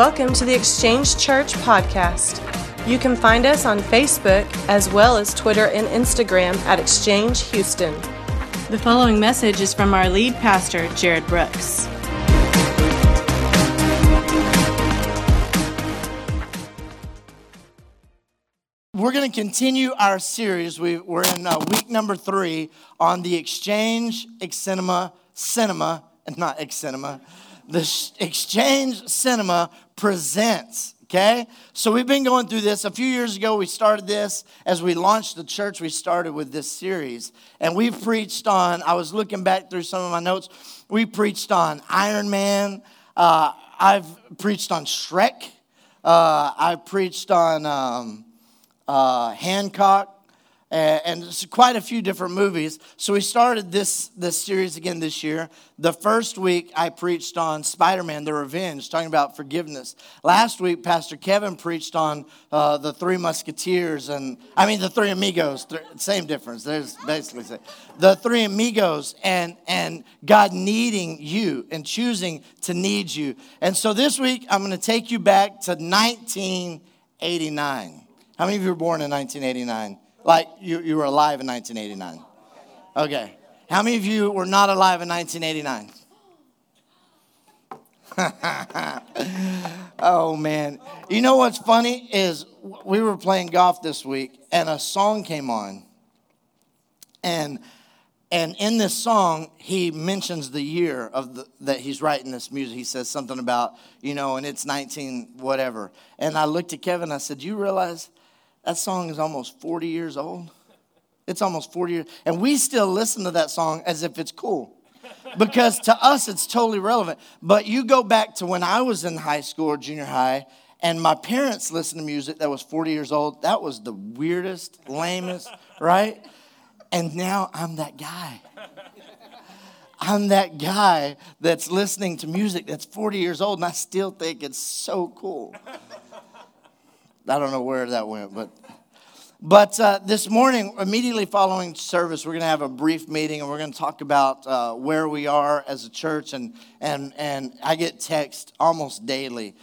Welcome to the Exchange Church podcast. You can find us on Facebook as well as Twitter and Instagram at Exchange Houston. The following message is from our lead pastor, Jarrod Brooks. We're going to continue our series. We, are in uh, week number three on the Exchange Cinema, Cinema, and not Ex Cinema, the Exchange Cinema presents. Okay? So we've been going through this. A few years ago, we started this. As we launched the church, we started with this series. And we've preached on, I was looking back through some of my notes. We preached on Iron Man. Uh, I've preached on Shrek. Uh, I've preached on um, uh, Hancock and it's quite a few different movies. So we started this, this series again this year. The first week I preached on Spider Man, The Revenge, talking about forgiveness. Last week, Pastor Kevin preached on uh, the Three Musketeers, and I mean, the Three Amigos, th- same difference. There's basically the Three Amigos and, and God needing you and choosing to need you. And so this week, I'm going to take you back to 1989. How many of you were born in 1989? Like you, you were alive in 1989. Okay. How many of you were not alive in 1989? oh man. You know what's funny is we were playing golf this week and a song came on. And and in this song, he mentions the year of the, that he's writing this music. He says something about, you know, and it's 19 whatever. And I looked at Kevin, I said, You realize that song is almost 40 years old. It's almost 40 years. And we still listen to that song as if it's cool. Because to us, it's totally relevant. But you go back to when I was in high school or junior high, and my parents listened to music that was 40 years old. That was the weirdest, lamest, right? And now I'm that guy. I'm that guy that's listening to music that's 40 years old, and I still think it's so cool. I don't know where that went, but but uh, this morning, immediately following service, we're going to have a brief meeting, and we're going to talk about uh, where we are as a church. and and and I get text almost daily.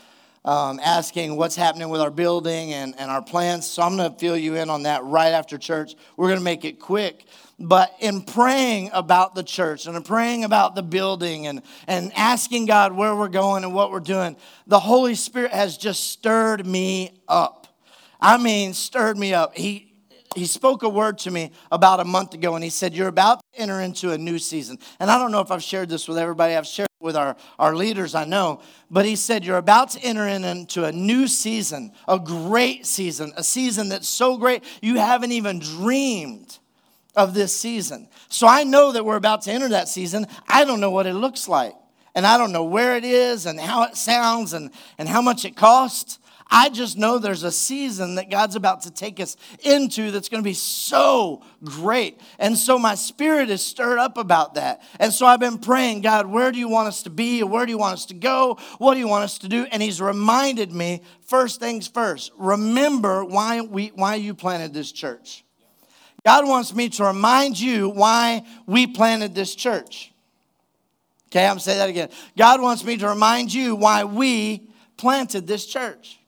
Um, asking what's happening with our building and, and our plans. So I'm going to fill you in on that right after church. We're going to make it quick. But in praying about the church and in praying about the building and, and asking God where we're going and what we're doing, the Holy Spirit has just stirred me up. I mean, stirred me up. He, he spoke a word to me about a month ago and he said, You're about to enter into a new season. And I don't know if I've shared this with everybody, I've shared it with our, our leaders, I know. But he said, You're about to enter into a new season, a great season, a season that's so great you haven't even dreamed of this season. So I know that we're about to enter that season. I don't know what it looks like. And I don't know where it is and how it sounds and, and how much it costs. I just know there's a season that God's about to take us into that's going to be so great. And so my spirit is stirred up about that. And so I've been praying, God, where do you want us to be? Where do you want us to go? What do you want us to do? And He's reminded me, first things first, remember why, we, why you planted this church. God wants me to remind you why we planted this church. Okay, I'm gonna say that again. God wants me to remind you why we planted this church.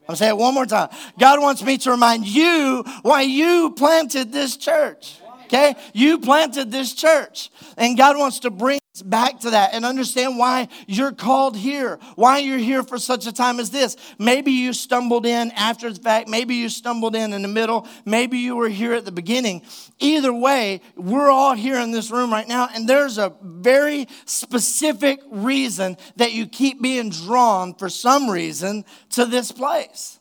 I'm gonna say it one more time. God wants me to remind you why you planted this church. Okay? You planted this church. And God wants to bring back to that and understand why you're called here, why you're here for such a time as this. Maybe you stumbled in after the fact, maybe you stumbled in in the middle, maybe you were here at the beginning. Either way, we're all here in this room right now, and there's a very specific reason that you keep being drawn for some reason to this place.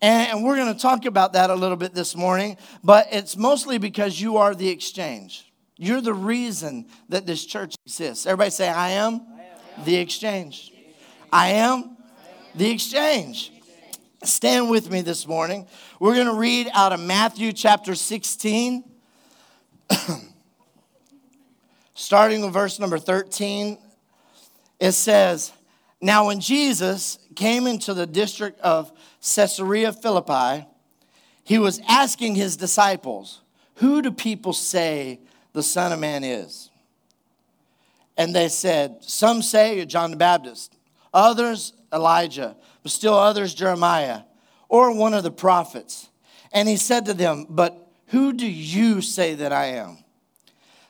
And we're going to talk about that a little bit this morning, but it's mostly because you are the exchange. You're the reason that this church exists. Everybody say, I am, I am. the exchange. I am the exchange. Stand with me this morning. We're going to read out of Matthew chapter 16, starting with verse number 13. It says, Now when Jesus came into the district of Caesarea Philippi, he was asking his disciples, Who do people say the Son of Man is? And they said, Some say you're John the Baptist, others Elijah, but still others Jeremiah, or one of the prophets. And he said to them, But who do you say that I am?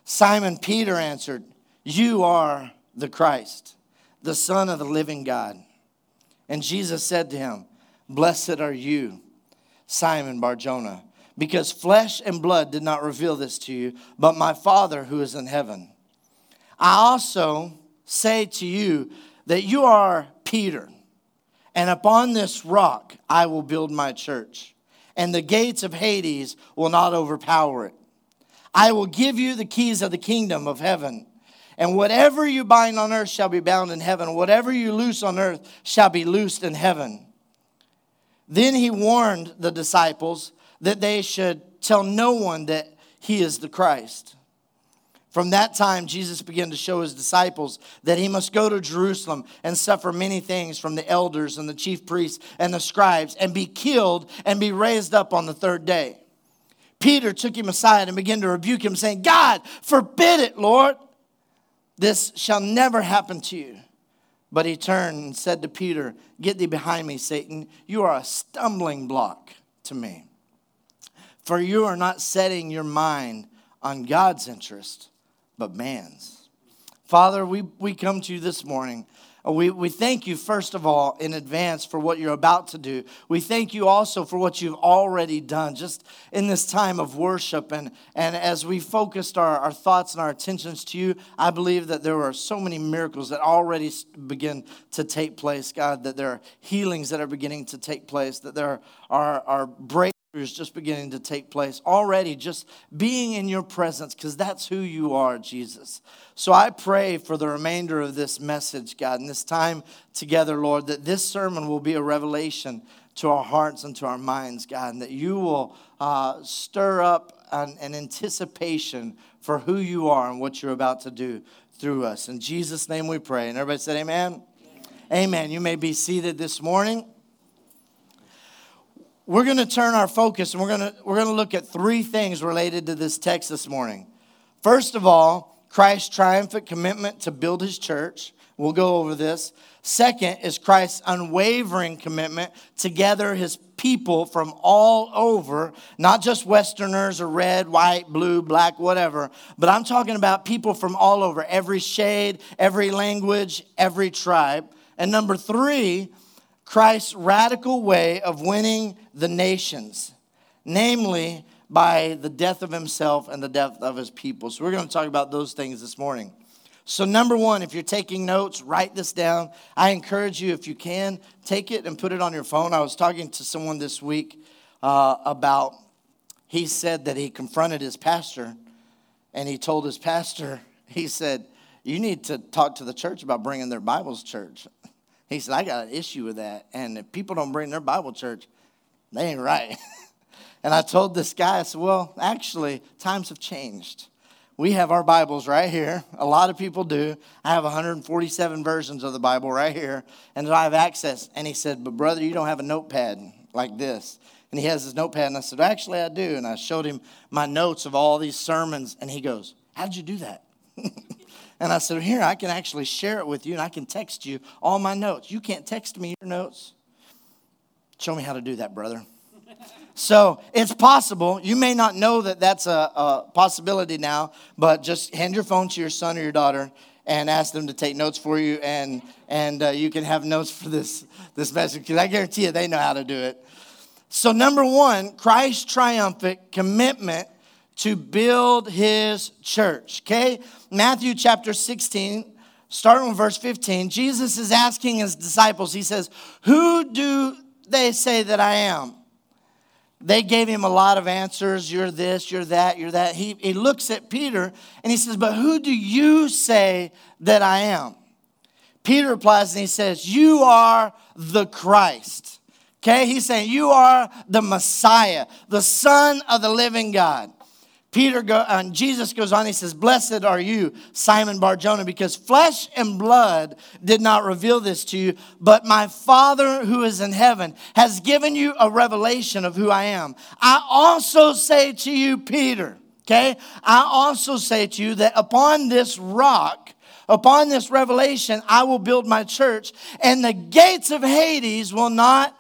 Simon Peter answered, You are the Christ, the Son of the living God. And Jesus said to him, Blessed are you, Simon Barjona, because flesh and blood did not reveal this to you, but my Father who is in heaven. I also say to you that you are Peter, and upon this rock I will build my church, and the gates of Hades will not overpower it. I will give you the keys of the kingdom of heaven. And whatever you bind on earth shall be bound in heaven. Whatever you loose on earth shall be loosed in heaven. Then he warned the disciples that they should tell no one that he is the Christ. From that time, Jesus began to show his disciples that he must go to Jerusalem and suffer many things from the elders and the chief priests and the scribes and be killed and be raised up on the third day. Peter took him aside and began to rebuke him, saying, God, forbid it, Lord. This shall never happen to you. But he turned and said to Peter, Get thee behind me, Satan. You are a stumbling block to me. For you are not setting your mind on God's interest but man's. Father, we, we come to you this morning. We, we thank you, first of all, in advance for what you're about to do. We thank you also for what you've already done just in this time of worship. And, and as we focused our, our thoughts and our attentions to you, I believe that there are so many miracles that already begin to take place, God, that there are healings that are beginning to take place, that there are, are break is just beginning to take place already, just being in your presence, because that's who you are, Jesus. So I pray for the remainder of this message, God, and this time together, Lord, that this sermon will be a revelation to our hearts and to our minds, God, and that you will uh, stir up an, an anticipation for who you are and what you're about to do through us. In Jesus' name we pray. And everybody said, Amen. Amen. Amen. You may be seated this morning we're going to turn our focus and we're going to we're going to look at three things related to this text this morning. First of all, Christ's triumphant commitment to build his church. We'll go over this. Second is Christ's unwavering commitment to gather his people from all over, not just Westerners or red, white, blue, black, whatever, but I'm talking about people from all over, every shade, every language, every tribe. And number three, Christ's radical way of winning the nations, namely by the death of himself and the death of his people. So, we're going to talk about those things this morning. So, number one, if you're taking notes, write this down. I encourage you, if you can, take it and put it on your phone. I was talking to someone this week uh, about, he said that he confronted his pastor and he told his pastor, he said, You need to talk to the church about bringing their Bibles church. He said, I got an issue with that. And if people don't bring their Bible church, they ain't right. and I told this guy, I said, Well, actually, times have changed. We have our Bibles right here. A lot of people do. I have 147 versions of the Bible right here, and I have access. And he said, But brother, you don't have a notepad like this. And he has his notepad, and I said, Actually, I do. And I showed him my notes of all these sermons, and he goes, How'd you do that? And I said, Here, I can actually share it with you and I can text you all my notes. You can't text me your notes. Show me how to do that, brother. So it's possible. You may not know that that's a, a, possibility now, but just hand your phone to your son or your daughter and ask them to take notes for you, and and uh, you can have notes for this this message because I guarantee you they know how to do it. So number one, Christ's triumphant commitment to build his church. Okay? Matthew chapter 16, starting with verse 15, Jesus is asking his disciples, he says, Who do they say that I am? They gave him a lot of answers. You're this, you're that, you're that. He, he looks at Peter and he says, But who do you say that I am? Peter replies and he says, You are the Christ. Okay, he's saying, You are the Messiah, the Son of the living God. Peter go, and Jesus goes on, he says, Blessed are you, Simon Barjona, because flesh and blood did not reveal this to you, but my Father who is in heaven has given you a revelation of who I am. I also say to you, Peter, okay, I also say to you that upon this rock Upon this revelation, I will build my church, and the gates of Hades will not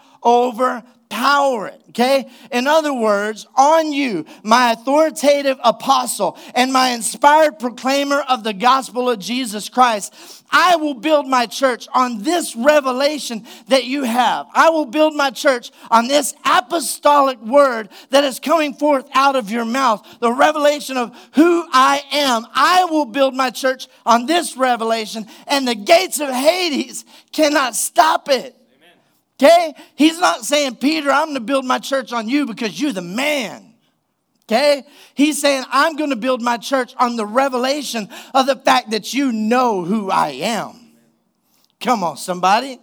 overpower it. Okay? In other words, on you, my authoritative apostle and my inspired proclaimer of the gospel of Jesus Christ, I will build my church on this revelation that you have. I will build my church on this apostolic word that is coming forth out of your mouth, the revelation of who I am. I will build my church on this revelation, and the gates of Hades cannot stop it. Okay? He's not saying, Peter, I'm going to build my church on you because you're the man. Okay? He's saying, I'm going to build my church on the revelation of the fact that you know who I am. Come on, somebody.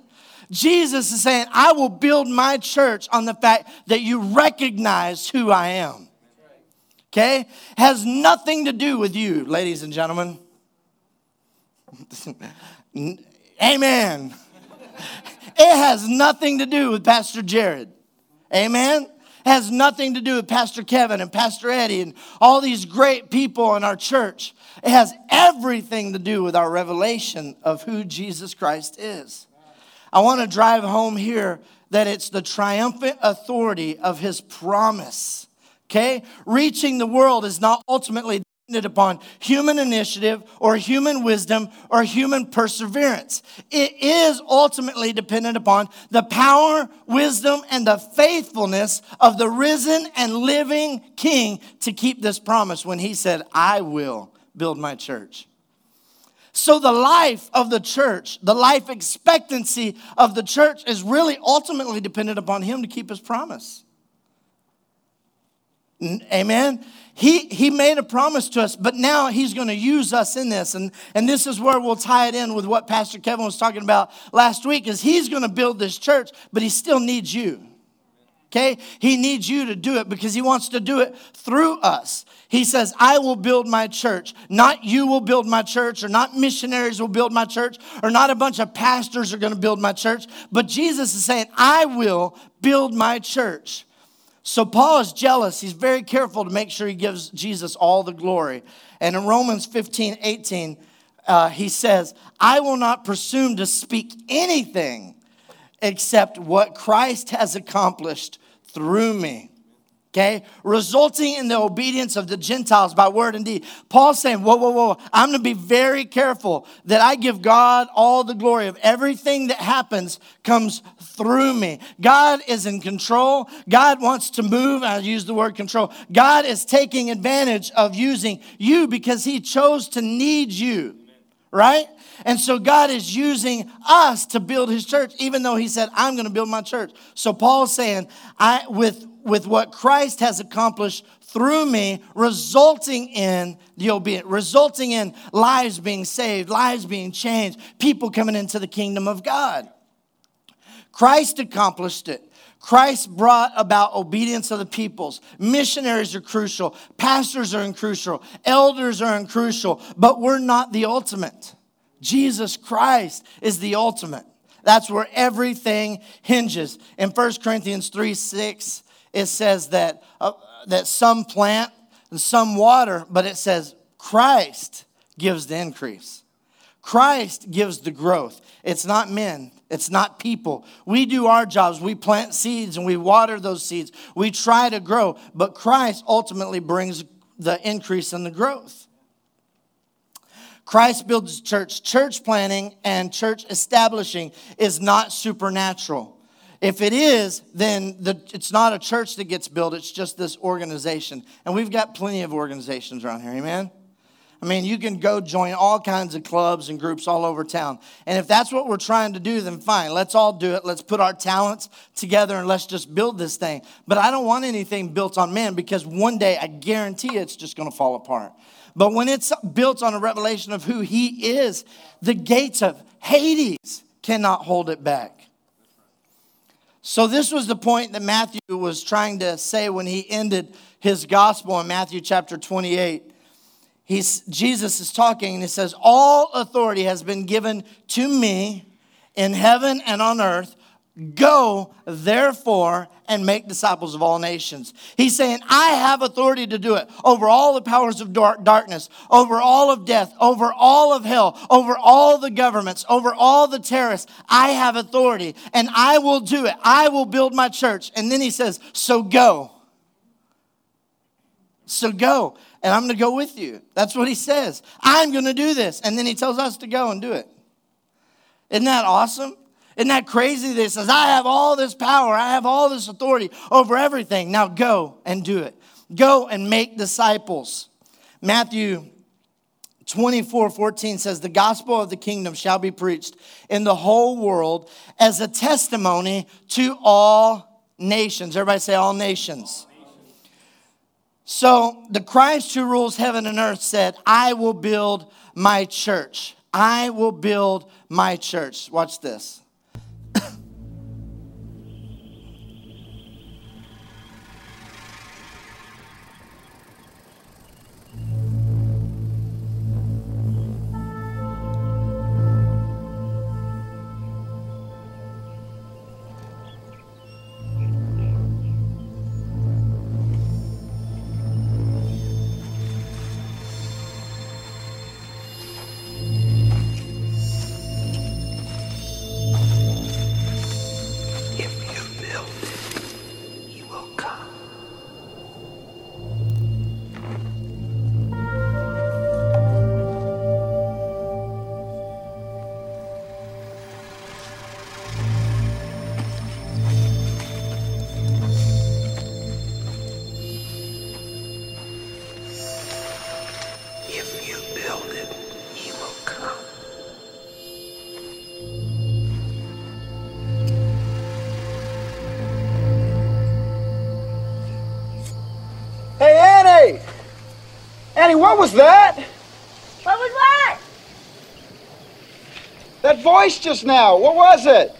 Jesus is saying, I will build my church on the fact that you recognize who I am. Okay? Has nothing to do with you, ladies and gentlemen. Amen. It has nothing to do with Pastor Jarrod. Amen? It has nothing to do with Pastor Kevin and Pastor Eddie and all these great people in our church. It has everything to do with our revelation of who Jesus Christ is. I want to drive home here that it's the triumphant authority of his promise. Okay? Reaching the world is not ultimately dependent upon human initiative or human wisdom or human perseverance. It is ultimately dependent upon the power, wisdom, and the faithfulness of the risen and living King to keep this promise when he said, I will build my church. So, the life of the church, the life expectancy of the church is really ultimately dependent upon him to keep his promise. Amen. He, he made a promise to us, but now he's going to use us in this. And, and this is where we'll tie it in with what Pastor Kevin was talking about last week is he's going to build this church, but he still needs you. Okay? He needs you to do it because he wants to do it through us. He says, I will build my church. Not you will build my church, or not missionaries will build my church, or not a bunch of pastors are going to build my church. But Jesus is saying, I will build my church. So Paul is jealous. He's very careful to make sure he gives Jesus all the glory. And in Romans 15, 18, uh, he says, I will not presume to speak anything except what Christ has accomplished through me okay? Resulting in the obedience of the Gentiles by word and deed. Paul's saying, whoa, whoa, whoa, I'm gonna be very careful that I give God all the glory of everything that happens comes through me. God is in control. God wants to move. I use the word control. God is taking advantage of using you because he chose to need you, right? And so God is using us to build his church, even though he said, I'm going to build my church. So Paul's saying, I, with, with what Christ has accomplished through me, resulting in the obedient, resulting in lives being saved, lives being changed, people coming into the kingdom of God. Christ accomplished it. Christ brought about obedience of the peoples. Missionaries are crucial. Pastors are crucial. Elders are crucial. But we're not the ultimate. Jesus Christ is the ultimate. That's where everything hinges. In 1 Corinthians 3 6, it says that, uh, that some plant and some water, but it says Christ gives the increase. Christ gives the growth. It's not men, it's not people. We do our jobs. We plant seeds and we water those seeds. We try to grow, but Christ ultimately brings the increase and the growth. Christ builds church. Church planting and church establishing is not supernatural. If it is, then the, it's not a church that gets built, it's just this organization. And we've got plenty of organizations around here, amen? I mean, you can go join all kinds of clubs and groups all over town. And if that's what we're trying to do, then fine, let's all do it. Let's put our talents together and let's just build this thing. But I don't want anything built on man because one day I guarantee it's just going to fall apart. But when it's built on a revelation of who he is, the gates of Hades cannot hold it back. So, this was the point that Matthew was trying to say when he ended his gospel in Matthew chapter 28. He's, Jesus is talking and he says, All authority has been given to me in heaven and on earth. Go, therefore, and make disciples of all nations. He's saying, I have authority to do it over all the powers of darkness, over all of death, over all of hell, over all the governments, over all the terrorists. I have authority and I will do it. I will build my church. And then he says, So go. So go. And I'm going to go with you. That's what he says. I'm going to do this. And then he tells us to go and do it. Isn't that awesome? Isn't that crazy that says, I have all this power, I have all this authority over everything. Now go and do it. Go and make disciples. Matthew 24 14 says, The gospel of the kingdom shall be preached in the whole world as a testimony to all nations. Everybody say, all nations. So the Christ who rules heaven and earth said, I will build my church. I will build my church. Watch this. Was that? What was what? That voice just now. What was it?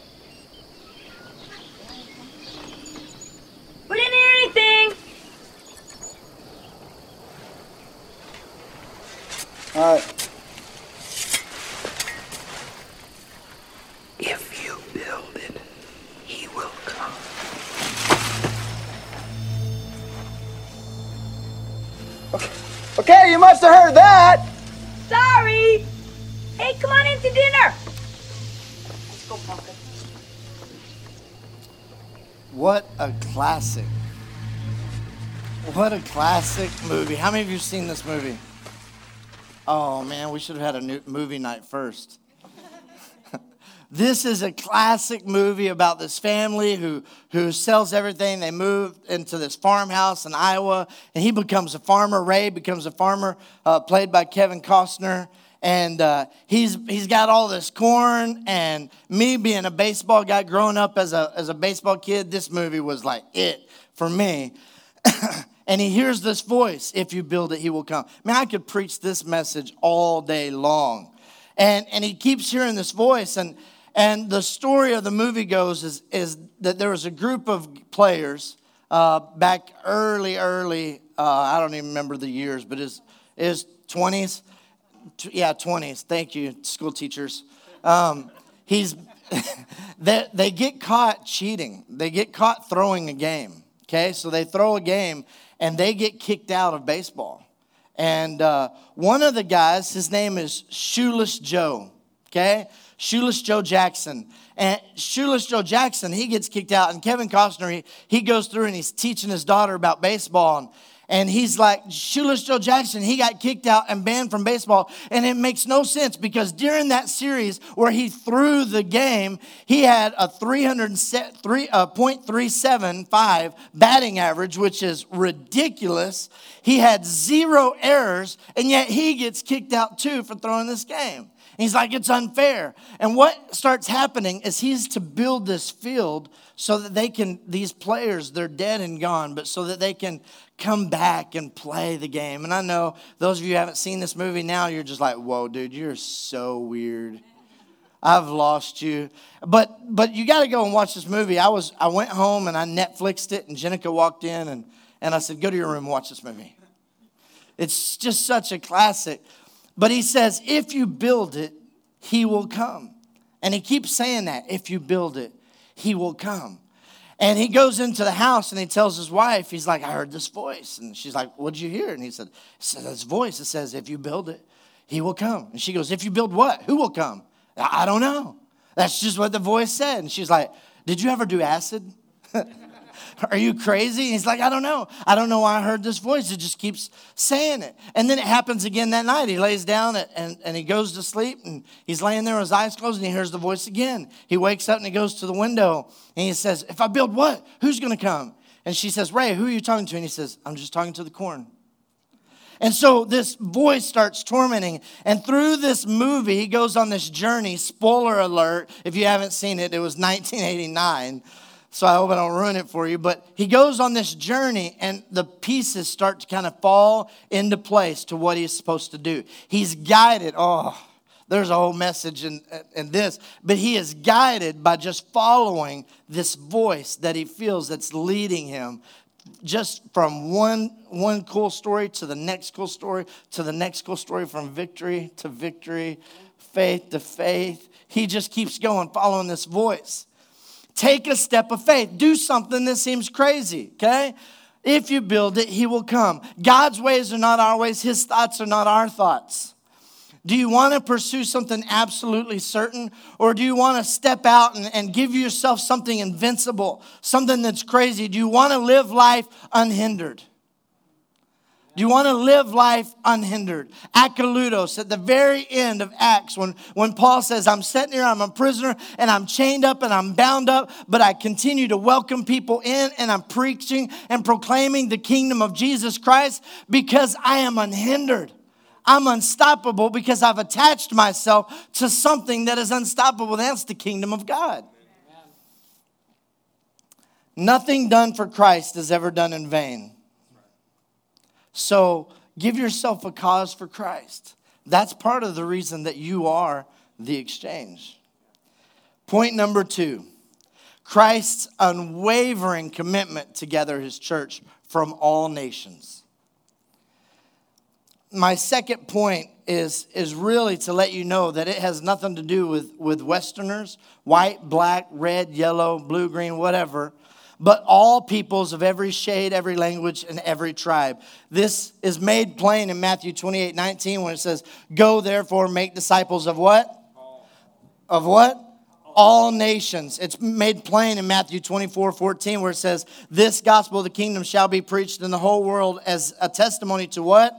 Okay, you must have heard that. Sorry. Hey, come on in to dinner. Let's go, Pumpkin. What a classic. What a classic movie. How many of you have seen this movie? Oh man, we should have had a new movie night first. This is a classic movie about this family who, who sells everything. They move into this farmhouse in Iowa, and he becomes a farmer. Ray becomes a farmer, uh, played by Kevin Costner. And uh, he's, he's got all this corn. And me being a baseball guy, growing up as a, as a baseball kid, this movie was like it for me. and he hears this voice if you build it, he will come. Man, I could preach this message all day long. And, and he keeps hearing this voice. And, and the story of the movie goes is, is that there was a group of players uh, back early, early, uh, I don't even remember the years, but is is 20s? Yeah, 20s. Thank you, school teachers. Um, he's they, they get caught cheating. They get caught throwing a game. Okay, so they throw a game and they get kicked out of baseball. And uh, one of the guys, his name is Shoeless Joe. Okay, Shoeless Joe Jackson. And Shoeless Joe Jackson, he gets kicked out. And Kevin Costner, he, he goes through and he's teaching his daughter about baseball. And, and he's like, Shoeless Joe Jackson, he got kicked out and banned from baseball. And it makes no sense because during that series where he threw the game, he had a 300.375 batting average, which is ridiculous. He had zero errors, and yet he gets kicked out too for throwing this game. He's like, it's unfair. And what starts happening is he's to build this field so that they can, these players, they're dead and gone, but so that they can come back and play the game. And I know those of you haven't seen this movie now, you're just like, whoa, dude, you're so weird. I've lost you. But but you got to go and watch this movie. I was I went home and I Netflixed it, and Jenica walked in and, and I said, go to your room and watch this movie. It's just such a classic. But he says, if you build it, he will come. And he keeps saying that, if you build it, he will come. And he goes into the house and he tells his wife, he's like, I heard this voice. And she's like, What'd you hear? And he said, said This voice, it says, If you build it, he will come. And she goes, If you build what? Who will come? I don't know. That's just what the voice said. And she's like, Did you ever do acid? Are you crazy? And he's like, I don't know. I don't know why I heard this voice. It just keeps saying it. And then it happens again that night. He lays down and, and he goes to sleep and he's laying there with his eyes closed and he hears the voice again. He wakes up and he goes to the window and he says, If I build what? Who's going to come? And she says, Ray, who are you talking to? And he says, I'm just talking to the corn. And so this voice starts tormenting. And through this movie, he goes on this journey. Spoiler alert, if you haven't seen it, it was 1989 so I hope I don't ruin it for you. But he goes on this journey, and the pieces start to kind of fall into place to what he's supposed to do. He's guided. Oh, there's a whole message in, in this, but he is guided by just following this voice that he feels that's leading him just from one one cool story to the next cool story to the next cool story from victory to victory faith to faith he just keeps going following this voice Take a step of faith. Do something that seems crazy, okay? If you build it, He will come. God's ways are not our ways, His thoughts are not our thoughts. Do you want to pursue something absolutely certain? Or do you want to step out and, and give yourself something invincible, something that's crazy? Do you want to live life unhindered? Do you want to live life unhindered? Akaludos, at the very end of Acts, when, when Paul says, I'm sitting here, I'm a prisoner, and I'm chained up and I'm bound up, but I continue to welcome people in and I'm preaching and proclaiming the kingdom of Jesus Christ because I am unhindered. I'm unstoppable because I've attached myself to something that is unstoppable. That's the kingdom of God. Nothing done for Christ is ever done in vain. So give yourself a cause for Christ. That's part of the reason that you are the exchange. Point number two Christ's unwavering commitment to gather his church from all nations. My second point is, is really to let you know that it has nothing to do with, with Westerners, white, black, red, yellow, blue, green, whatever but all peoples of every shade, every language, and every tribe. This is made plain in Matthew 28 19 when it says, Go therefore, make disciples of what? Of what? all nations. It's made plain in Matthew 24 14, where it says, This gospel of the kingdom shall be preached in the whole world as a testimony to what?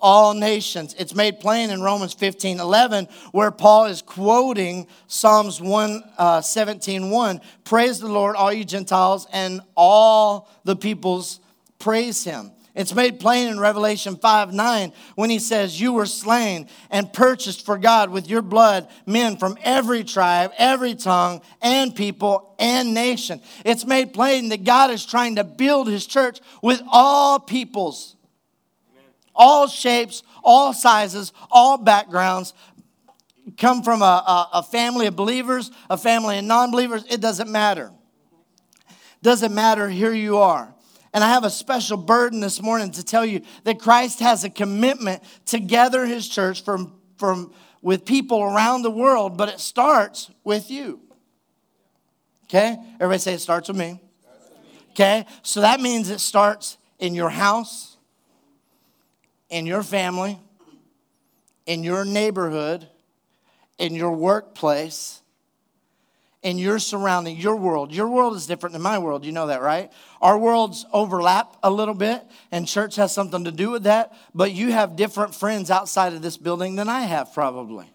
All nations. It's made plain in Romans 15 11, where Paul is quoting Psalms 1 uh, 17 1. Praise the Lord, all you Gentiles, and all the peoples praise him. It's made plain in Revelation 5 9 when he says, You were slain and purchased for God with your blood men from every tribe, every tongue, and people and nation. It's made plain that God is trying to build his church with all peoples all shapes, all sizes, all backgrounds, come from a, a, a family of believers, a family of non believers, it doesn't matter. Doesn't matter, here you are. And I have a special burden this morning to tell you that Christ has a commitment to gather his church from, from, with people around the world, but it starts with you. Okay? Everybody say it starts with me. Okay? So that means it starts in your house in your family, in your neighborhood, in your workplace, in your surrounding, your world. Your world is different than my world. You know that, right? Our worlds overlap a little bit, and church has something to do with that, but you have different friends outside of this building than I have, probably.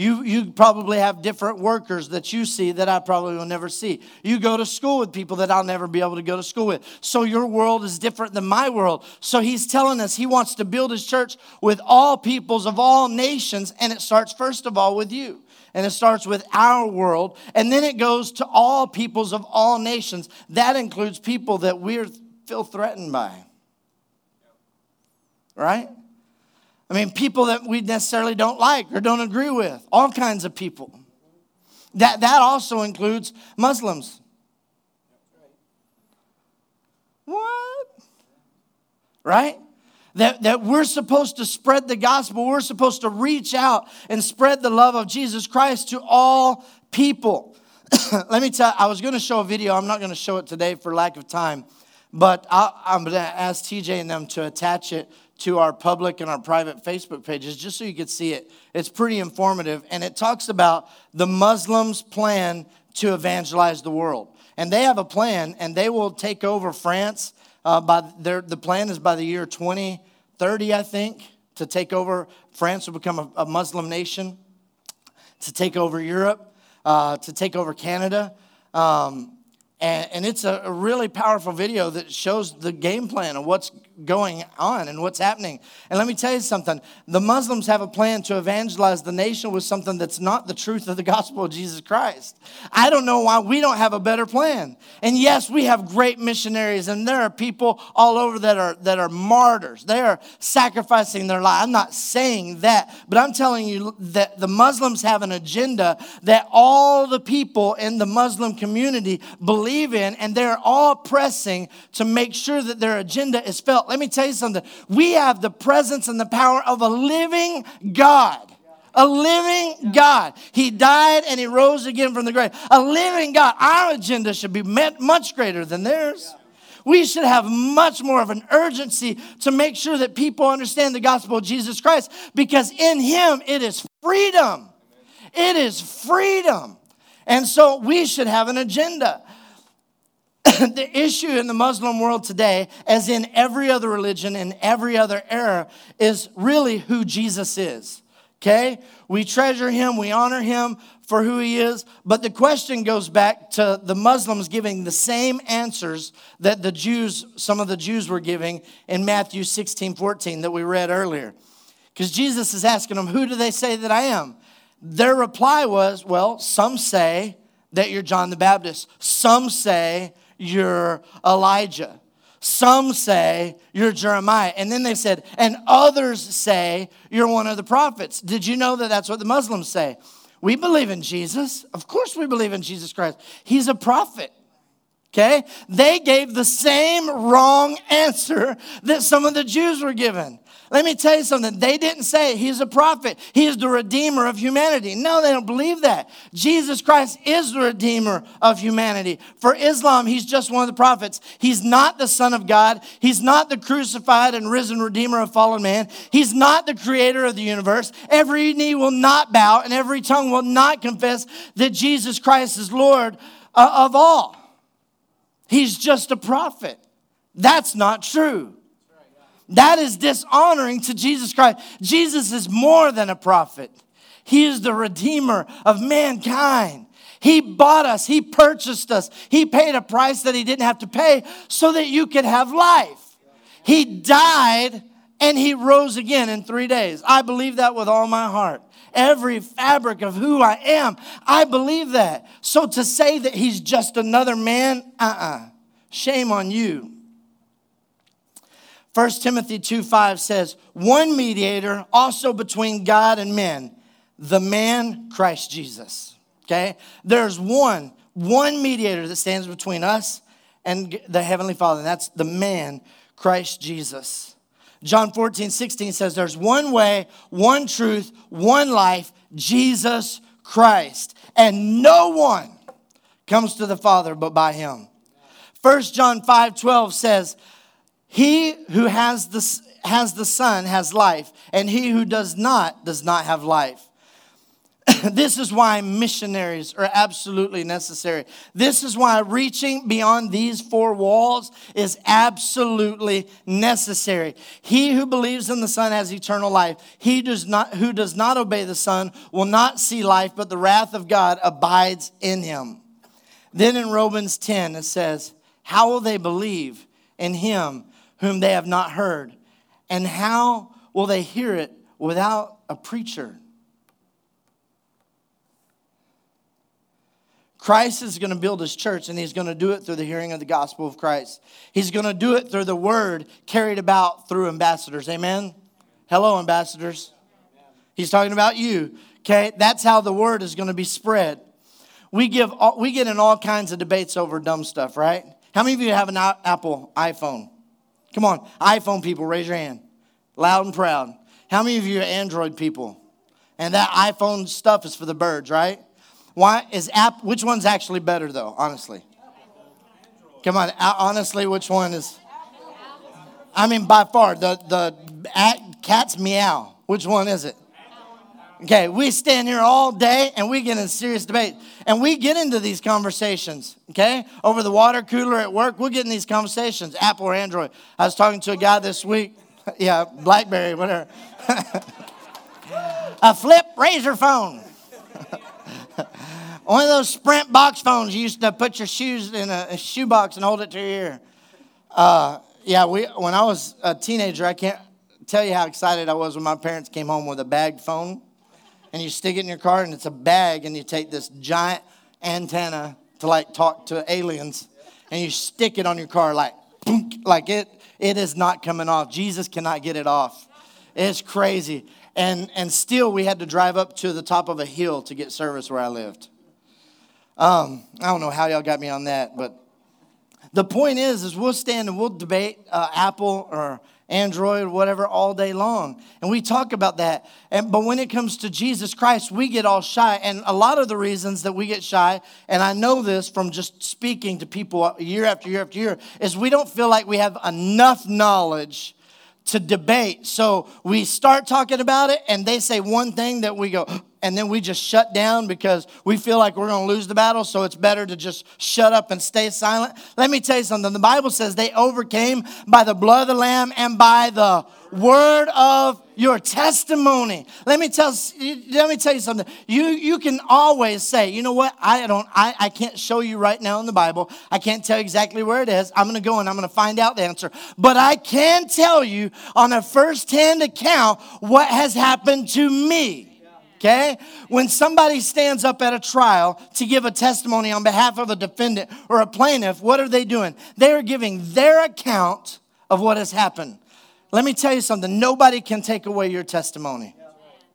You, you probably have different workers that you see that I probably will never see. You go to school with people that I'll never be able to go to school with. So your world is different than my world. So he's telling us he wants to build his church with all peoples of all nations, and it starts first of all with you. And it starts with our world, and then it goes to all peoples of all nations. That includes people that we feel threatened by. Right? I mean, people that we necessarily don't like or don't agree with, all kinds of people. That, that also includes Muslims. What? Right? That, that we're supposed to spread the gospel. We're supposed to reach out and spread the love of Jesus Christ to all people. let me tell I was going to show a video. I'm not going to show it today for lack of time, but I, I'm going to ask TJ and them to attach it to our public and our private Facebook pages just so you could see it. It's pretty informative, and it talks about the Muslims' plan to evangelize the world. And they have a plan, and they will take over France. Uh, by their, the plan is by the year 2030, I think, to take over. France will become a, a Muslim nation, to take over Europe, uh, to take over Canada. Um, and, and, it's a, a really powerful video that shows the game plan of what's going on and what's happening. And let me tell you something the Muslims have a plan to evangelize the nation with something that's not the truth of the gospel of Jesus Christ. I don't know why we don't have a better plan. And yes, we have great missionaries, and there are people all over that are, that are martyrs. They are sacrificing their life. I'm not saying that, but I'm telling you that the Muslims have an agenda that all the people in the Muslim community believe in, and they're all pressing to make sure that their agenda is felt let me tell you something. We have the presence and the power of a living God. A living God. He died and he rose again from the grave. A living God. Our agenda should be much greater than theirs. We should have much more of an urgency to make sure that people understand the gospel of Jesus Christ because in him it is freedom. It is freedom. And so we should have an agenda. the issue in the Muslim world today, as in every other religion in every other era, is really who Jesus is. Okay? We treasure him, we honor him for who he is, but the question goes back to the Muslims giving the same answers that the Jews, some of the Jews were giving in Matthew 16, 14 that we read earlier. Because Jesus is asking them, Who do they say that I am? Their reply was, Well, some say that you're John the Baptist, some say you're Elijah. Some say you're Jeremiah. And then they said, and others say you're one of the prophets. Did you know that that's what the Muslims say? We believe in Jesus. Of course, we believe in Jesus Christ. He's a prophet. Okay? They gave the same wrong answer that some of the Jews were given. Let me tell you something. They didn't say he's a prophet, he's the redeemer of humanity. No, they don't believe that. Jesus Christ is the redeemer of humanity. For Islam, he's just one of the prophets. He's not the Son of God, he's not the crucified and risen redeemer of fallen man, he's not the creator of the universe. Every knee will not bow and every tongue will not confess that Jesus Christ is Lord uh, of all. He's just a prophet. That's not true. That is dishonoring to Jesus Christ. Jesus is more than a prophet, He is the Redeemer of mankind. He bought us, He purchased us, He paid a price that He didn't have to pay so that you could have life. He died and He rose again in three days. I believe that with all my heart. Every fabric of who I am, I believe that. So to say that He's just another man, uh uh-uh. uh, shame on you. 1 Timothy 2 5 says, One mediator also between God and men, the man Christ Jesus. Okay? There's one, one mediator that stands between us and the Heavenly Father, and that's the man Christ Jesus. John 14, 16 says, There's one way, one truth, one life, Jesus Christ. And no one comes to the Father but by him. 1 John 5, 12 says, he who has the, has the Son has life, and he who does not does not have life. this is why missionaries are absolutely necessary. This is why reaching beyond these four walls is absolutely necessary. He who believes in the Son has eternal life. He does not, who does not obey the Son will not see life, but the wrath of God abides in him. Then in Romans 10, it says, How will they believe in him whom they have not heard? And how will they hear it without a preacher? Christ is going to build his church, and he's going to do it through the hearing of the gospel of Christ. He's going to do it through the word carried about through ambassadors. Amen? Hello, ambassadors. He's talking about you. Okay? That's how the word is going to be spread. We, give we get in all kinds of debates over dumb stuff, right? How many of you have an Apple iPhone? Come on, iPhone people, raise your hand. Loud and proud. How many of you are Android people? And that iPhone stuff is for the birds, right? Why is app? Which one's actually better though? Honestly, come on. Honestly, which one is? I mean, by far the the cat's meow. Which one is it? Okay, we stand here all day and we get in serious debate. And we get into these conversations, okay? Over the water cooler at work, we'll get in these conversations, Apple or Android. I was talking to a guy this week, yeah, Blackberry, whatever. a flip razor phone. One of those Sprint box phones you used to put your shoes in a, a shoe box and hold it to your ear. Uh, yeah, we, when I was a teenager, I can't tell you how excited I was when my parents came home with a bagged phone. And you stick it in your car, and it's a bag, and you take this giant antenna to like talk to aliens, and you stick it on your car like, like it, it is not coming off. Jesus cannot get it off. It's crazy. And, and still, we had to drive up to the top of a hill to get service where I lived. Um, I don't know how y'all got me on that, but the point is, is we'll stand and we'll debate uh, Apple or Android, whatever, all day long. And we talk about that. And, but when it comes to Jesus Christ, we get all shy. And a lot of the reasons that we get shy, and I know this from just speaking to people year after year after year, is we don't feel like we have enough knowledge to debate. So we start talking about it, and they say one thing that we go, and then we just shut down because we feel like we're going to lose the battle. So it's better to just shut up and stay silent. Let me tell you something. The Bible says they overcame by the blood of the Lamb and by the word of your testimony. Let me tell let me tell you something. You you can always say, you know what? I don't I, I can't show you right now in the Bible. I can't tell you exactly where it is. I'm gonna go and I'm gonna find out the answer. But I can tell you on a first-hand account what has happened to me. Okay? When somebody stands up at a trial to give a testimony on behalf of a defendant or a plaintiff, what are they doing? They are giving their account of what has happened. Let me tell you something nobody can take away your testimony.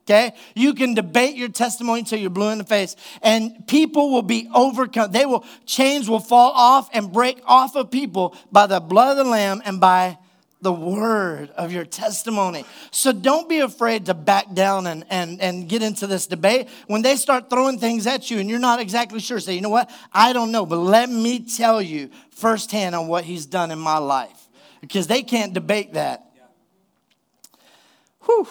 Okay? You can debate your testimony until you're blue in the face, and people will be overcome. They will, chains will fall off and break off of people by the blood of the Lamb and by the word of your testimony. So don't be afraid to back down and, and, and get into this debate. When they start throwing things at you and you're not exactly sure, say, you know what? I don't know, but let me tell you firsthand on what he's done in my life. Because they can't debate that. Whew.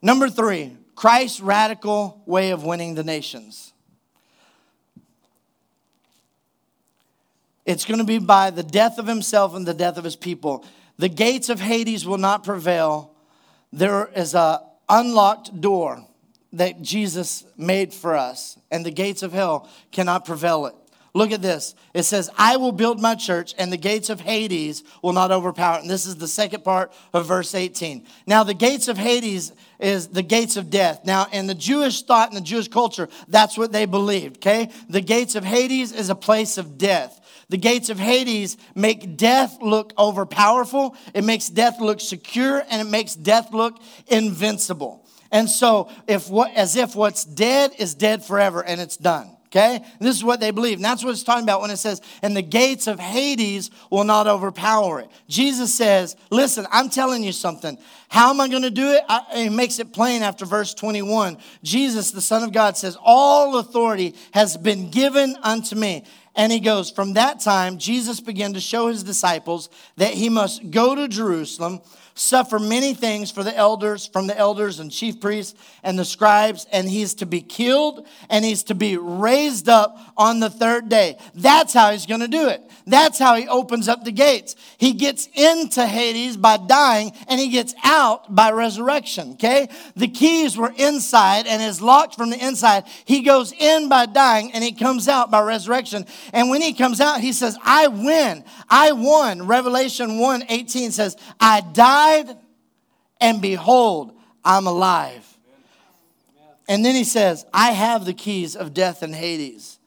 Number three, Christ's radical way of winning the nations. It's going to be by the death of himself and the death of his people. The gates of Hades will not prevail. There is a unlocked door that Jesus made for us, and the gates of hell cannot prevail it. Look at this. It says, I will build my church, and the gates of Hades will not overpower it. And this is the second part of verse 18. Now, the gates of Hades is the gates of death. Now, in the Jewish thought and the Jewish culture, that's what they believed, okay? The gates of Hades is a place of death. The gates of Hades make death look overpowerful, it makes death look secure, and it makes death look invincible. And so, if what, as if what's dead is dead forever and it's done. Okay? This is what they believe. And that's what it's talking about when it says, and the gates of Hades will not overpower it. Jesus says, listen, I'm telling you something. How am I going to do it? I, it makes it plain after verse 21. Jesus, the Son of God, says, All authority has been given unto me. And he goes, From that time, Jesus began to show his disciples that he must go to Jerusalem, suffer many things for the elders, from the elders and chief priests and the scribes, and he's to be killed and he's to be raised up on the third day. That's how he's going to do it. That's how he opens up the gates. He gets into Hades by dying and he gets out by resurrection, okay? The keys were inside and is locked from the inside. He goes in by dying and he comes out by resurrection. And when he comes out, he says, I win. I won. Revelation 1 18 says, I died and behold, I'm alive. And then he says, I have the keys of death and Hades.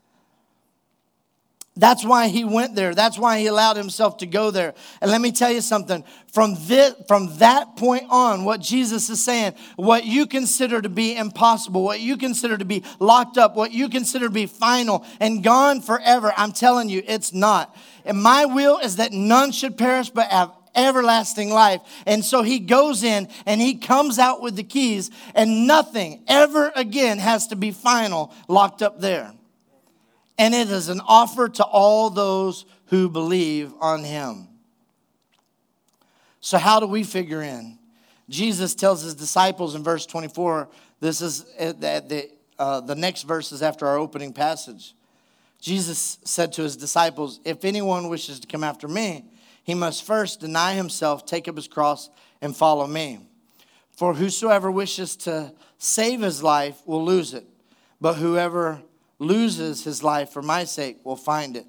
That's why he went there. That's why he allowed himself to go there. And let me tell you something. From, this, from that point on, what Jesus is saying, what you consider to be impossible, what you consider to be locked up, what you consider to be final and gone forever, I'm telling you, it's not. And my will is that none should perish but have everlasting life. And so he goes in and he comes out with the keys, and nothing ever again has to be final locked up there. And it is an offer to all those who believe on him. So, how do we figure in? Jesus tells his disciples in verse 24, this is uh, the, uh, the next verses after our opening passage. Jesus said to his disciples, If anyone wishes to come after me, he must first deny himself, take up his cross, and follow me. For whosoever wishes to save his life will lose it, but whoever loses his life for my sake will find it.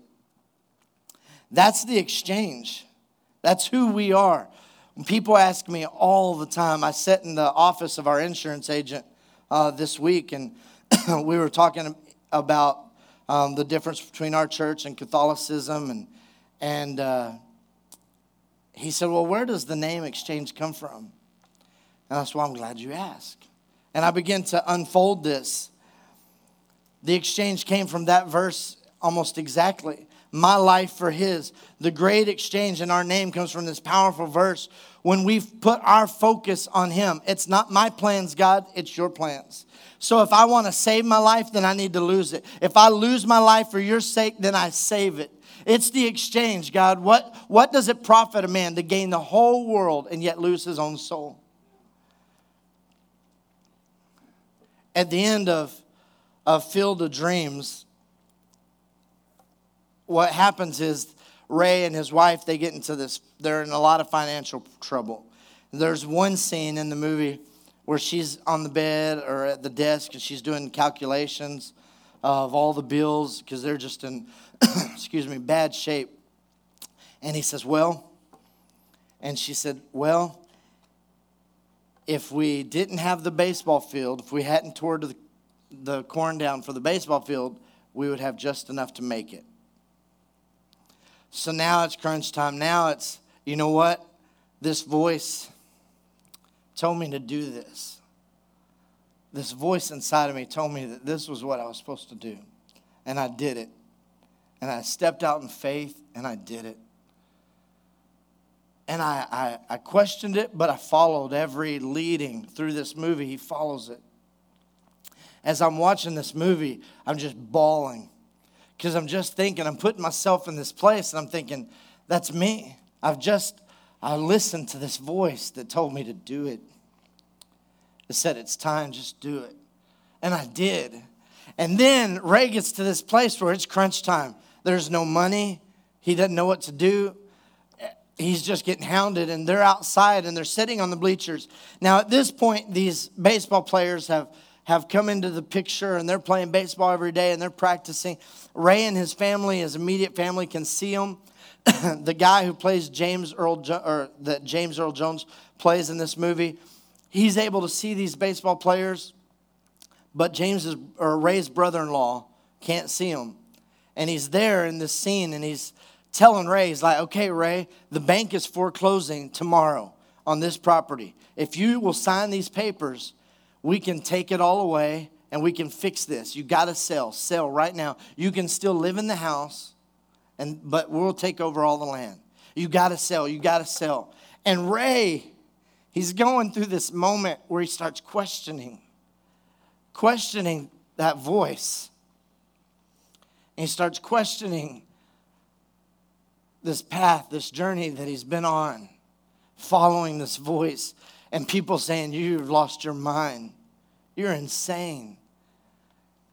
That's the exchange. That's who we are. When people ask me all the time, I sat in the office of our insurance agent uh, this week, and we were talking about um, the difference between our church and Catholicism, and and uh, he said, "Well, where does the name exchange come from?" And that's why I'm glad you asked. And I began to unfold this. The exchange came from that verse almost exactly. My life for his. The great exchange in our name comes from this powerful verse. When we've put our focus on him, it's not my plans, God, it's your plans. So if I want to save my life, then I need to lose it. If I lose my life for your sake, then I save it. It's the exchange, God. What, what does it profit a man to gain the whole world and yet lose his own soul? At the end of, of Field of Dreams, what happens is Ray and his wife, they get into this, they're in a lot of financial trouble. There's one scene in the movie where she's on the bed or at the desk and she's doing calculations of all the bills because they're just in excuse me, bad shape. And he says, Well, and she said, Well, if we didn't have the baseball field, if we hadn't tore the, the corn down for the baseball field, we would have just enough to make it. So now it's crunch time. Now it's, you know what? This voice told me to do this. This voice inside of me told me that this was what I was supposed to do. And I did it. And I stepped out in faith and I did it. And I, I, I, questioned it, but I followed every leading through this movie. He follows it. As I'm watching this movie, I'm just bawling because I'm just thinking, I'm putting myself in this place and I'm thinking, that's me. I've just, I listened to this voice that told me to do it. It said, it's time, just do it. And I did. And then Ray gets to this place where it's crunch time. There's no money. He doesn't know what to do. He's just getting hounded, and they're outside and they're sitting on the bleachers. Now, at this point, these baseball players have, have come into the picture and they're playing baseball every day and they're practicing. Ray and his family, his immediate family, can see them. the guy who plays James Earl, jo- or that James Earl Jones plays in this movie, he's able to see these baseball players, but James's or Ray's brother-in-law can't see him. and he's there in this scene and he's telling Ray, he's like, okay, Ray, the bank is foreclosing tomorrow on this property. If you will sign these papers, we can take it all away and we can fix this. You got to sell, sell right now. You can still live in the house, and but we'll take over all the land. You got to sell, you got to sell. And Ray, he's going through this moment where he starts questioning, questioning that voice. And he starts questioning this path, this journey that he's been on, following this voice, and people saying, You've lost your mind. You're insane.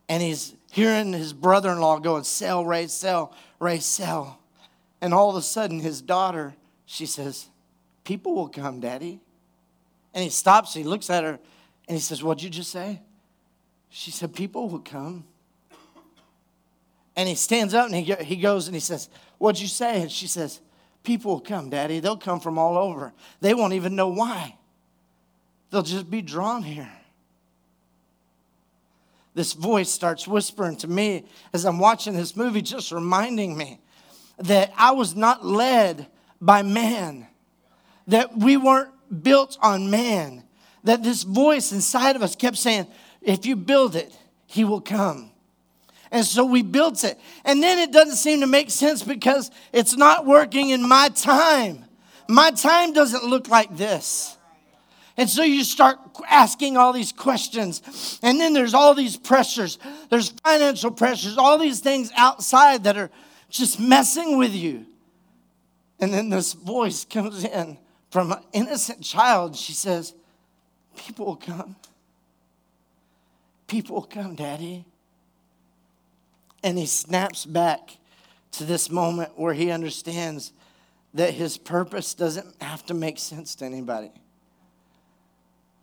And he's hearing his brother in law going, Sell, Ray, sell, Ray, sell. And all of a sudden, his daughter, she says, People will come, Daddy. And he stops, he looks at her, and he says, What'd you just say? She said, People will come. And he stands up and he, he goes and he says, What'd you say? And she says, People will come, Daddy. They'll come from all over. They won't even know why. They'll just be drawn here. This voice starts whispering to me as I'm watching this movie, just reminding me that I was not led by man, that we weren't built on man, that this voice inside of us kept saying, If you build it, he will come. And so we built it. And then it doesn't seem to make sense because it's not working in my time. My time doesn't look like this. And so you start asking all these questions. And then there's all these pressures. There's financial pressures, all these things outside that are just messing with you. And then this voice comes in from an innocent child. She says, People will come. People will come, Daddy. And he snaps back to this moment where he understands that his purpose doesn't have to make sense to anybody.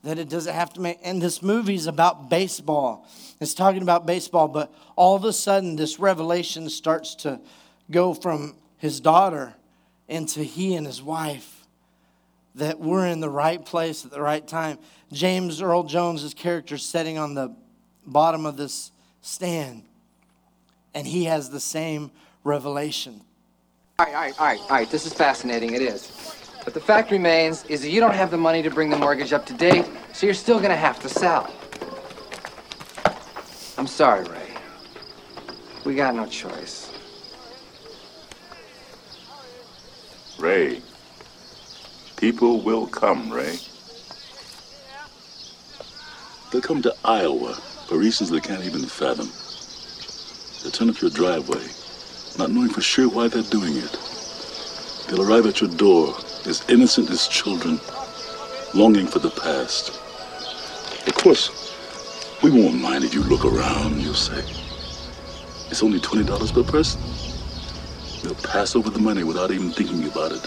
That it doesn't have to make, and this movie's about baseball. It's talking about baseball, but all of a sudden, this revelation starts to go from his daughter into he and his wife. That we're in the right place at the right time. James Earl Jones' character is sitting on the bottom of this stand, and he has the same revelation. All right, all right, all right, all right. This is fascinating. It is. But the fact remains is that you don't have the money to bring the mortgage up to date, so you're still going to have to sell. I'm sorry, Ray. We got no choice. Ray, people will come, Ray. They'll come to Iowa for reasons they can't even fathom. They'll turn up your driveway, not knowing for sure why they're doing it. They'll arrive at your door as innocent as children, longing for the past. Of course, we won't mind if you look around, you'll say. It's only $20 per person. They'll pass over the money without even thinking about it.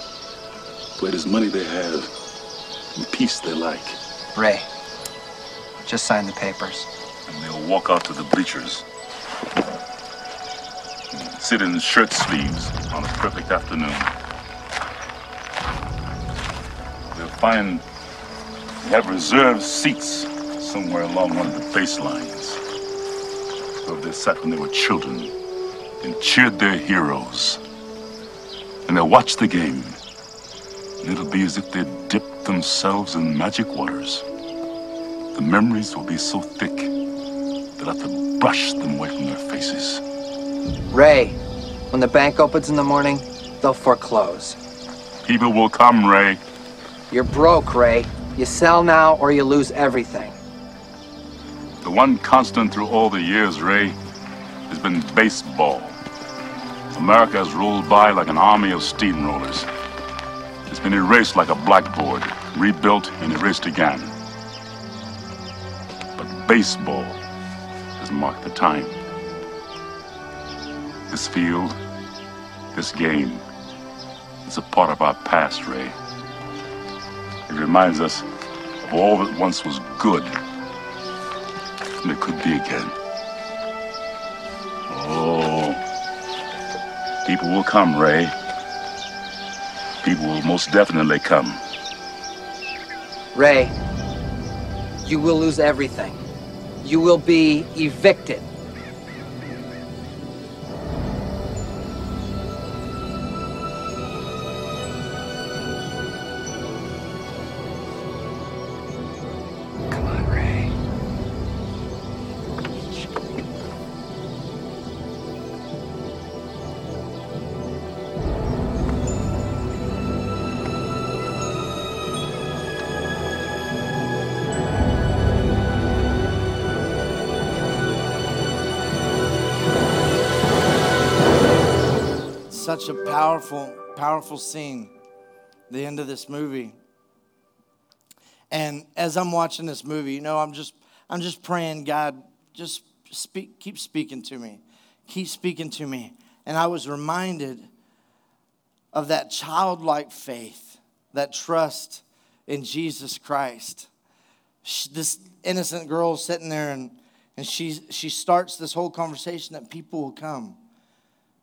Is money they have and peace they like. Ray, just sign the papers. And they'll walk out to the bleachers. Sit in shirt sleeves on a perfect afternoon. They'll find they have reserved seats somewhere along one of the baselines. Where they sat when they were children and cheered their heroes. And they'll watch the game. And it'll be as if they'd dipped themselves in magic waters. The memories will be so thick they'll have to brush them away from their faces. Ray, when the bank opens in the morning, they'll foreclose. People will come, Ray. You're broke, Ray. You sell now or you lose everything. The one constant through all the years, Ray, has been baseball. America has rolled by like an army of steamrollers. It's been erased like a blackboard, rebuilt and erased again. But baseball has marked the time. This field, this game, is a part of our past, Ray. It reminds us of all that once was good, and it could be again. Oh, people will come, Ray. People will most definitely come. Ray, you will lose everything. You will be evicted. Such a powerful, powerful scene, the end of this movie. And as I'm watching this movie, you know, I'm just I'm just praying, God, just speak, keep speaking to me. Keep speaking to me. And I was reminded of that childlike faith, that trust in Jesus Christ. This innocent girl sitting there and, and she, she starts this whole conversation that people will come.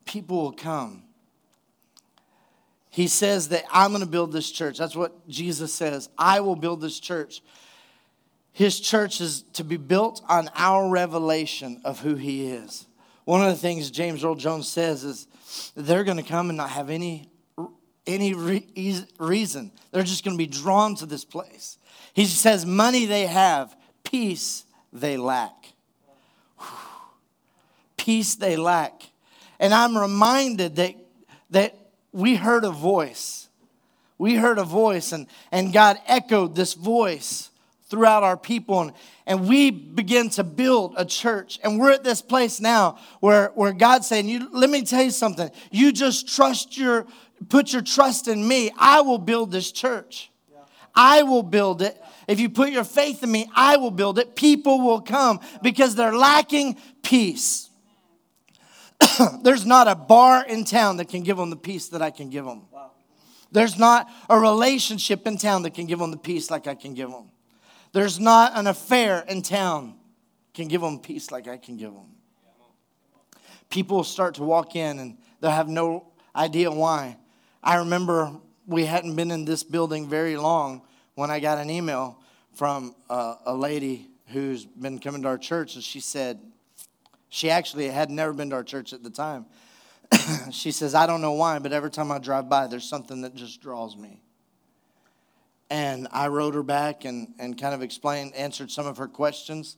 People will come. He says that I'm going to build this church. That's what Jesus says. I will build this church. His church is to be built on our revelation of who he is. One of the things James Earl Jones says is they're going to come and not have any, any re- reason. They're just going to be drawn to this place. He says, money they have, peace they lack. Peace they lack. And I'm reminded that, that we heard a voice. we heard a voice, and, and God echoed this voice throughout our people. And, and we begin to build a church. And we're at this place now where, where God's saying, you, Let me tell you something. You just trust your, put your trust in me. I will build this church. I will build it. If you put your faith in me, I will build it. People will come because they're lacking peace. There's not a bar in town that can give them the peace that I can give them. There's not a relationship in town that can give them the peace like I can give them. There's not an affair in town can give them peace like I can give them. People start to walk in and they'll have no idea why. I remember we hadn't been in this building very long when I got an email from a, a lady who's been coming to our church, and she said, she actually had never been to our church at the time. she says, I don't know why, but every time I drive by, there's something that just draws me. And I wrote her back and, and kind of explained, answered some of her questions,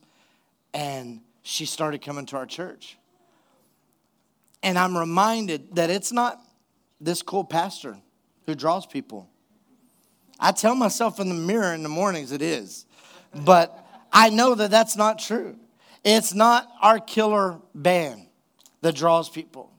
and she started coming to our church. And I'm reminded that it's not this cool pastor who draws people. I tell myself in the mirror in the mornings it is, but I know that that's not true. It's not our killer band that draws people.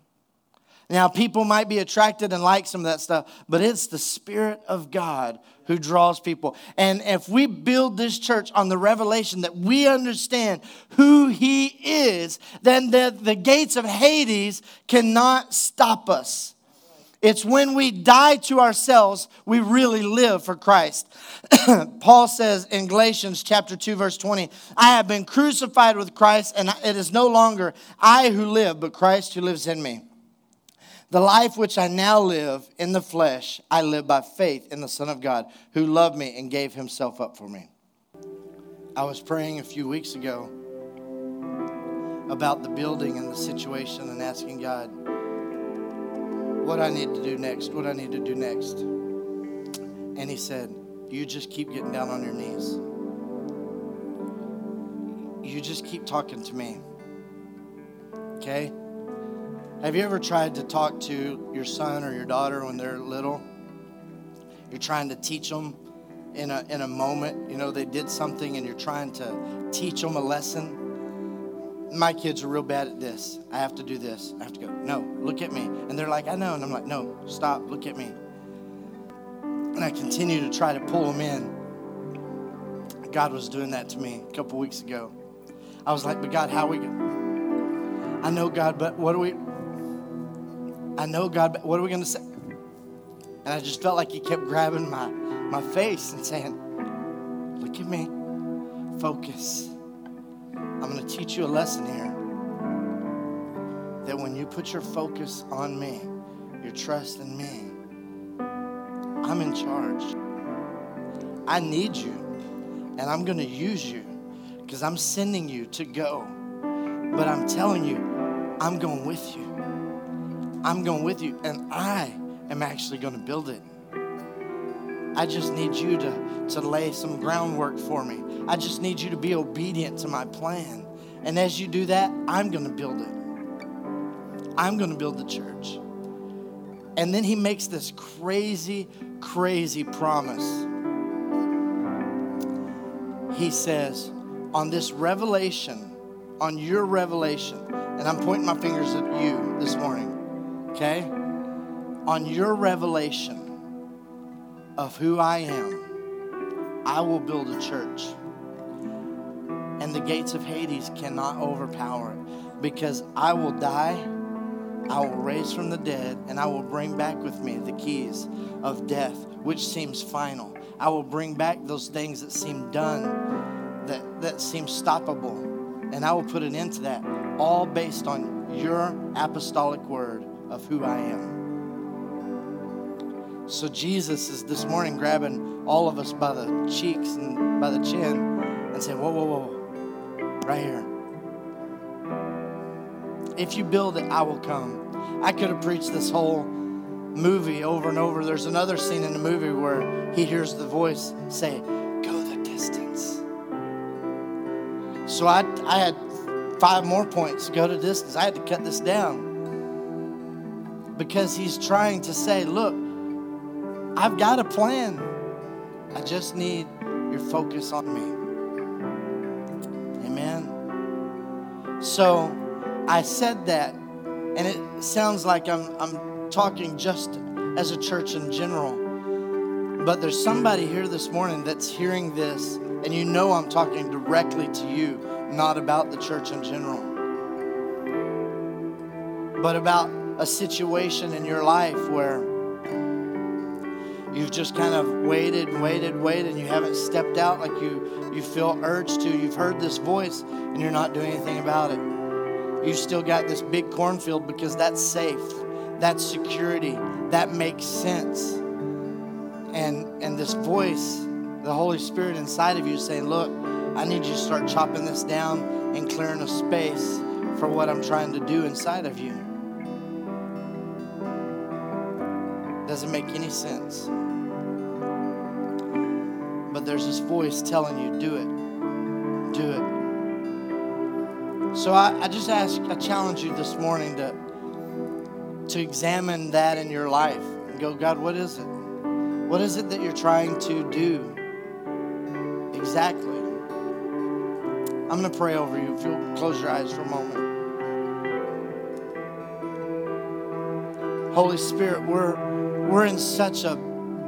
Now, people might be attracted and like some of that stuff, but it's the Spirit of God who draws people. And if we build this church on the revelation that we understand who He is, then the, the gates of Hades cannot stop us. It's when we die to ourselves, we really live for Christ. Paul says in Galatians chapter 2 verse 20, I have been crucified with Christ and it is no longer I who live, but Christ who lives in me. The life which I now live in the flesh, I live by faith in the Son of God who loved me and gave himself up for me. I was praying a few weeks ago about the building and the situation and asking God what I need to do next, what I need to do next. And He said, You just keep getting down on your knees. You just keep talking to me. Okay? Have you ever tried to talk to your son or your daughter when they're little? You're trying to teach them in a, in a moment. You know, they did something and you're trying to teach them a lesson. My kids are real bad at this. I have to do this. I have to go, no, look at me. And they're like, I know. And I'm like, no, stop, look at me. And I continue to try to pull them in. God was doing that to me a couple weeks ago. I was like, but God, how we going? I know, God, but what are we, I know, God, but what are we going to say? And I just felt like He kept grabbing my, my face and saying, Look at me, focus. I'm going to teach you a lesson here. That when you put your focus on me, your trust in me, I'm in charge. I need you, and I'm going to use you because I'm sending you to go. But I'm telling you, I'm going with you. I'm going with you, and I am actually going to build it. I just need you to, to lay some groundwork for me. I just need you to be obedient to my plan. And as you do that, I'm going to build it. I'm going to build the church. And then he makes this crazy, crazy promise. He says, on this revelation, on your revelation, and I'm pointing my fingers at you this morning okay? On your revelation of who I am, I will build a church. And the gates of Hades cannot overpower it because I will die, I will raise from the dead, and I will bring back with me the keys of death, which seems final. I will bring back those things that seem done, that, that seem stoppable, and I will put an end to that, all based on your apostolic word of who I am. So Jesus is this morning grabbing all of us by the cheeks and by the chin and saying, Whoa, whoa, whoa, right here. If you build it, I will come. I could have preached this whole movie over and over. There's another scene in the movie where he hears the voice say, Go the distance. So I, I had five more points go to distance. I had to cut this down because he's trying to say, Look, I've got a plan. I just need your focus on me. Amen. So I said that, and it sounds like I'm, I'm talking just as a church in general. But there's somebody here this morning that's hearing this, and you know I'm talking directly to you, not about the church in general, but about a situation in your life where you've just kind of waited and waited waited and you haven't stepped out like you, you feel urged to. You've heard this voice and you're not doing anything about it. You've still got this big cornfield because that's safe, that's security, that makes sense. And, and this voice, the Holy Spirit inside of you saying, Look, I need you to start chopping this down and clearing a space for what I'm trying to do inside of you. Doesn't make any sense. But there's this voice telling you, do it. Do it. So I, I just ask, I challenge you this morning to, to examine that in your life and go, God, what is it? What is it that you're trying to do? Exactly. I'm going to pray over you. If you'll close your eyes for a moment. Holy Spirit, we're, we're in such a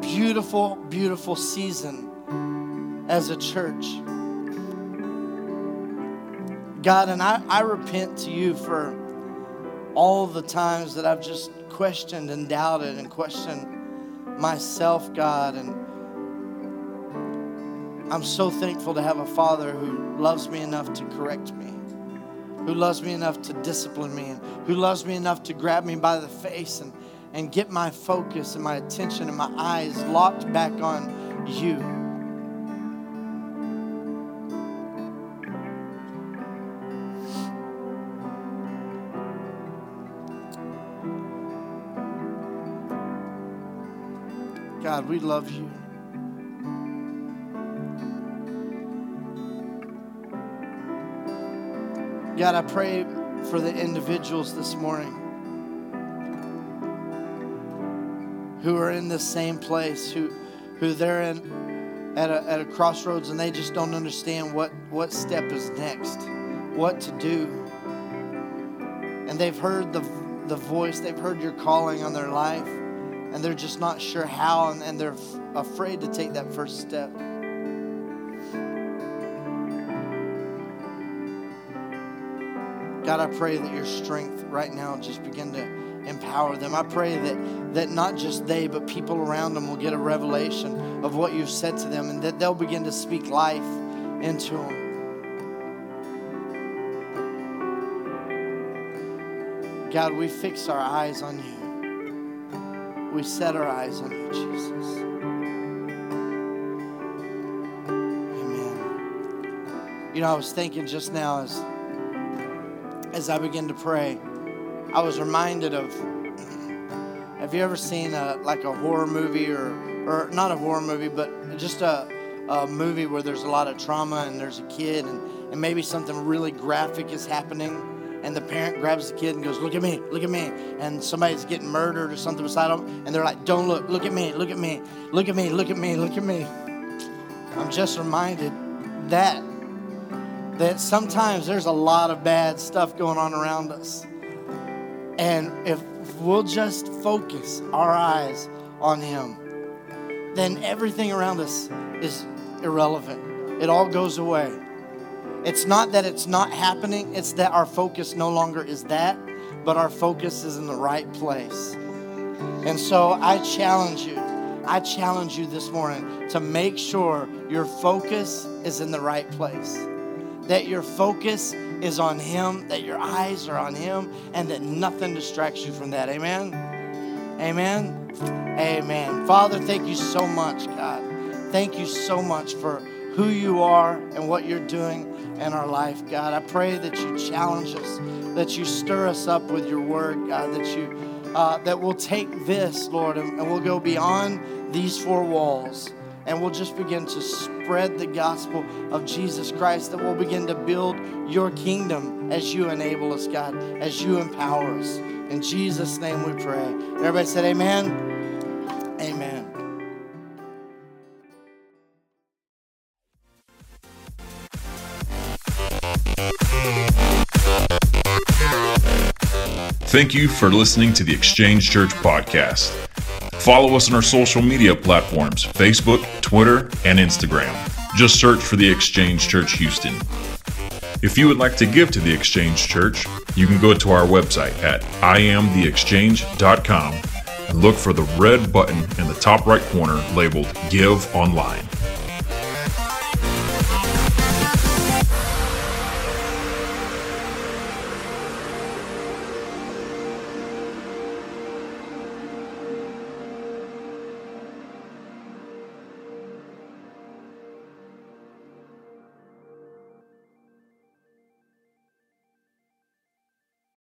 beautiful, beautiful season as a church. God, and I, I repent to you for all the times that I've just questioned and doubted and questioned myself, God. And I'm so thankful to have a father who loves me enough to correct me, who loves me enough to discipline me, and who loves me enough to grab me by the face and, and get my focus and my attention and my eyes locked back on you. God, we love you. God, I pray for the individuals this morning who are in the same place, who, who they're in at a, at a crossroads and they just don't understand what, what step is next, what to do. And they've heard the, the voice, they've heard your calling on their life and they're just not sure how and, and they're f- afraid to take that first step. God, I pray that your strength right now just begin to empower them. I pray that, that not just they, but people around them will get a revelation of what you've said to them and that they'll begin to speak life into them. God, we fix our eyes on you we set our eyes on you, Jesus. Amen. You know, I was thinking just now as as I began to pray, I was reminded of have you ever seen a like a horror movie or or not a horror movie, but just a, a movie where there's a lot of trauma and there's a kid and, and maybe something really graphic is happening and the parent grabs the kid and goes, Look at me, look at me. And somebody's getting murdered or something beside them, and they're like, Don't look, look at me, look at me, look at me, look at me, look at me. I'm just reminded that that sometimes there's a lot of bad stuff going on around us. And if we'll just focus our eyes on him, then everything around us is irrelevant. It all goes away. It's not that it's not happening, it's that our focus no longer is that, but our focus is in the right place. And so I challenge you, I challenge you this morning to make sure your focus is in the right place. That your focus is on Him, that your eyes are on Him, and that nothing distracts you from that. Amen? Amen? Amen. Father, thank you so much, God. Thank you so much for who you are and what you're doing in our life, God. I pray that you challenge us, that you stir us up with your word, God, that you uh, that we'll take this, Lord, and, and we'll go beyond these four walls and we'll just begin to spread the gospel of Jesus Christ, that we'll begin to build your kingdom as you enable us, God, as you empower us. In Jesus' name we pray. Everybody said, Amen. Amen. Thank you for listening to the Exchange Church Podcast. Follow us on our social media platforms Facebook, Twitter, and Instagram. Just search for the Exchange Church Houston. If you would like to give to the Exchange Church, you can go to our website at iamtheexchange.com and look for the red button in the top right corner labeled Give Online.